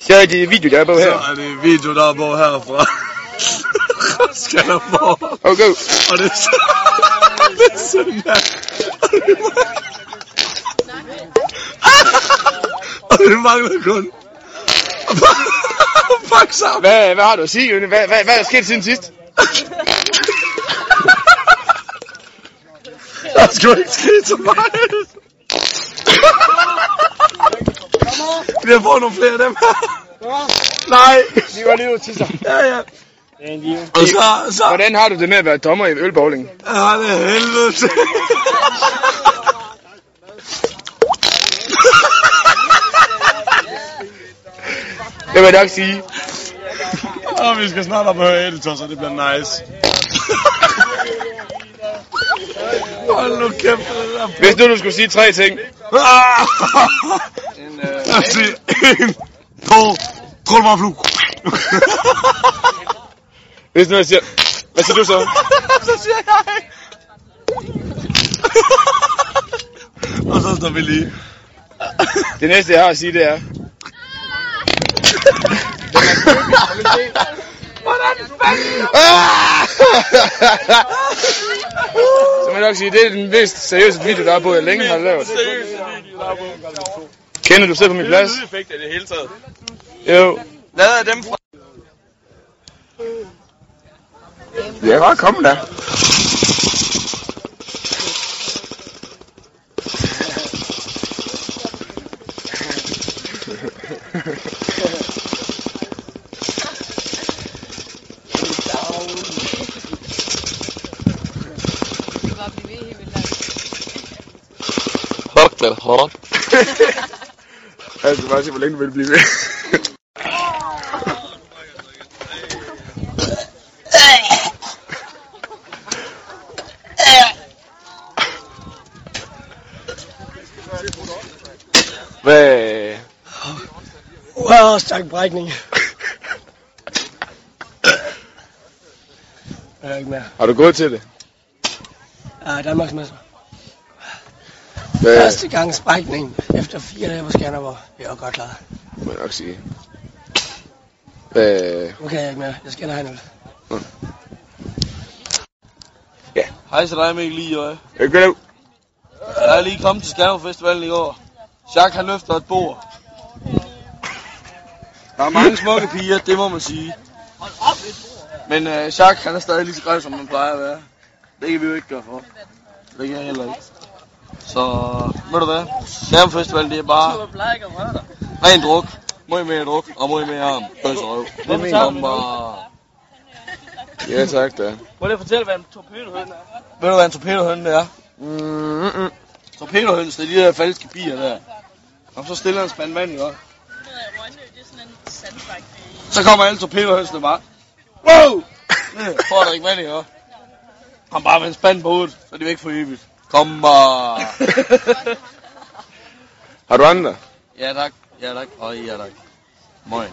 Så er det video, der er på Så her. er det video, der er på herfra. Skanderborg. Okay. Og det er så... det er søndag. Og det mangler kun... Fuck sammen. Hvad, hvad har du at sige, Jønne? Hvad, hvad, hvad er der sket siden sidst? Der er sgu ikke sket så meget. Vi har fået nogle flere af dem. Nej. Vi var lige ude til sig. Ja, ja. Og så, så... Hvordan har du det med at være dommer i ølbowling? Ja, det er helvede til. Det vil jeg nok sige. Og vi skal snart op og høre editor, så det bliver nice. Hold nu kæft, det Hvis nu du skulle sige tre ting. To, trul mig flug. Hvis nu jeg siger... Hvad siger du så? så siger jeg. Og så står vi lige. Det næste, jeg har at sige, det er... Ah! Så må jeg nok sige, det er den mest seriøse video, der er på, jeg længe har lavet. Kender du sidder på min plads? effekt i det hele taget. Jo. Lad dem fra... Jeg kan godt komme der. Hop, det skal bare se, hvor længe du vil blive ved. Hvad? Wow, stærk brækning. Jeg er ikke mere. Har du gået til det? Ja, Danmarks mester. Hvad? Første gang sprækning efter fire dage på Skanderborg. Det var godt klaret. Må jeg nok sige. Hvad? Nu kan jeg ikke mere. Jeg skal have noget. Hej så dig, Mikkel lige, går ud. Jeg er lige kommet til Skanderborg Festivalen i går. Jacques han løfter et bord. Der er mange smukke piger, det må man sige. Men uh, Jacques han er stadig lige så grej, som man plejer at være. Det kan vi jo ikke gøre for. Det kan jeg heller ikke. Så, ved du hvad? Skanderborg Festivalen, det er bare ren druk. Må mere druk, og må mere. Bøs og røv. Det mener om bare... Ja, tak da. Må jeg fortælle, hvad en torpedohøn er? Ved du, hvad en torpedohøn er? Mm-mm. Torpedohøns, det er de der falske bier der. Og så stiller en spand vand i godt. Så kommer alle torpedohønsene bare. Wow! Ja, Får der ikke vand i godt. Kom bare med en spand på hovedet, så er de væk for evigt. Kom bare. Har du andre? ja tak, ja tak, og ja tak. Moin.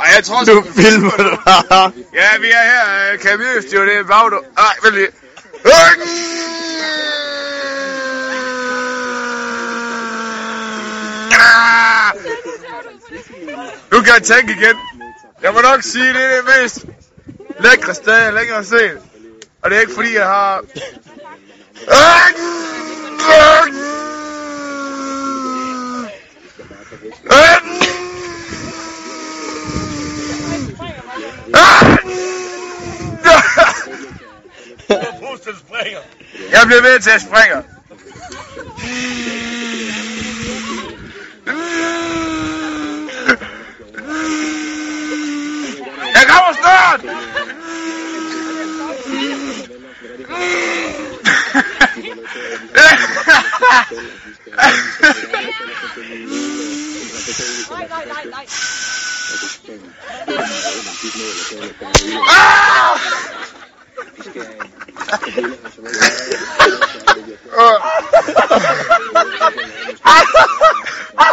Ej, jeg tror Du filmer det bare. Ja, vi er her. Uh, Camille, det er jo det bagdå. Ej, vent lige. Nu kan jeg tænke igen. Jeg må nok sige, det er det mest lækre sted, jeg længere set. Og det er ikke fordi, jeg har... Jeg bliver ved til at springe. Jeg kommer snart! I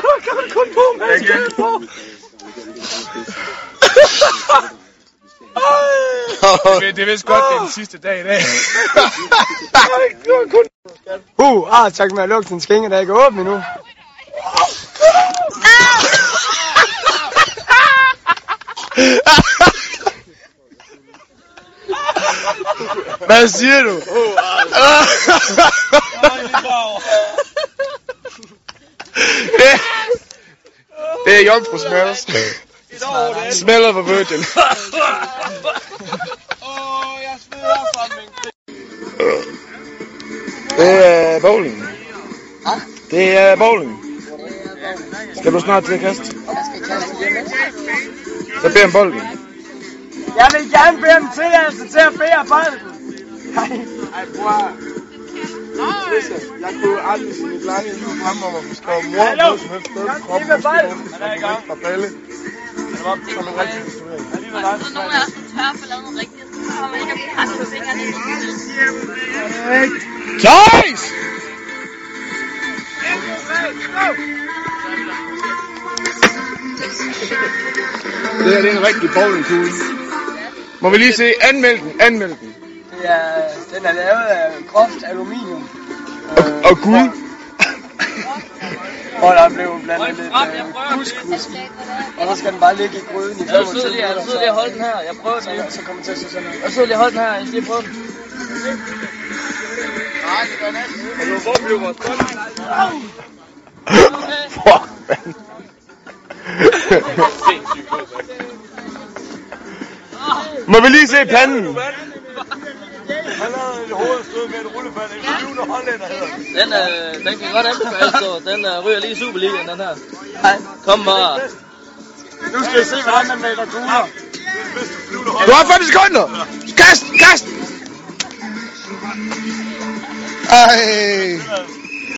don't got a man. det, det er godt, det er den sidste dag i dag. uh, ah, tak med at lukke den skænge, der ikke er åben endnu. Hvad siger du? Det, det er jomfru smells. Smeller for virgin. Det er bowling. Det er bowling. Skal du snart til at kaste? Så bed om bolden. Jeg vil gerne bede om tilladelse til at bede om bolden. Ej, bror. Jeg kunne aldrig se mit lange liv om at få skrevet mor Hallo? på som helst sted. Kom, med bolden. Han er i gang. Fra balle. Det var som en rigtig historie. Så er nogen af os, der tør for lavet noget rigtigt. Man ikke at presse på fingrene i det. Her det er en rigtig bowlingkugle. Må vi lige se, anmeld den, anmeld den. Det er, den er lavet af groft aluminium. Og, og guld. Hvor der er blevet blandet lidt øh, couscous. Og så skal den bare ligge i gryden i 25 Jeg sidder lige, jeg sidder lige og holder den her. Jeg prøver så, det. så kommer det til at se sådan ud. Jeg sidder lige og holder den her. Jeg skal lige prøve den. Fuck, man. Må vi lige se panden? Han havde et hovedstød med et rulleband. En flyvende hollænder hedder den. Den, øh, den kan godt anbefales, så den øh, ryger lige i Superligaen, den her. Kom bare. Nu skal I se, hvordan man maler kugler. Du har 40 sekunder! Kast, kast! Ej.